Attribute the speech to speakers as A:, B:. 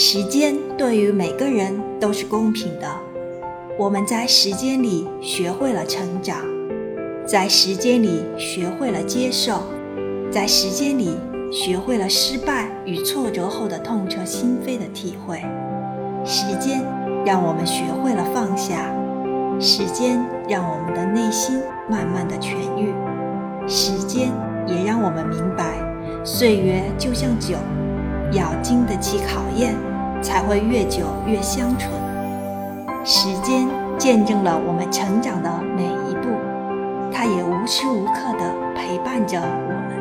A: 时间对于每个人都是公平的。我们在时间里学会了成长，在时间里学会了接受，在时间里学会了失败与挫折后的痛彻心扉的体会。时间让我们学会了放下，时间让我们的内心慢慢的痊愈，时间也让我们明白，岁月就像酒。要经得起考验，才会越久越香醇。时间见证了我们成长的每一步，它也无时无刻地陪伴着我们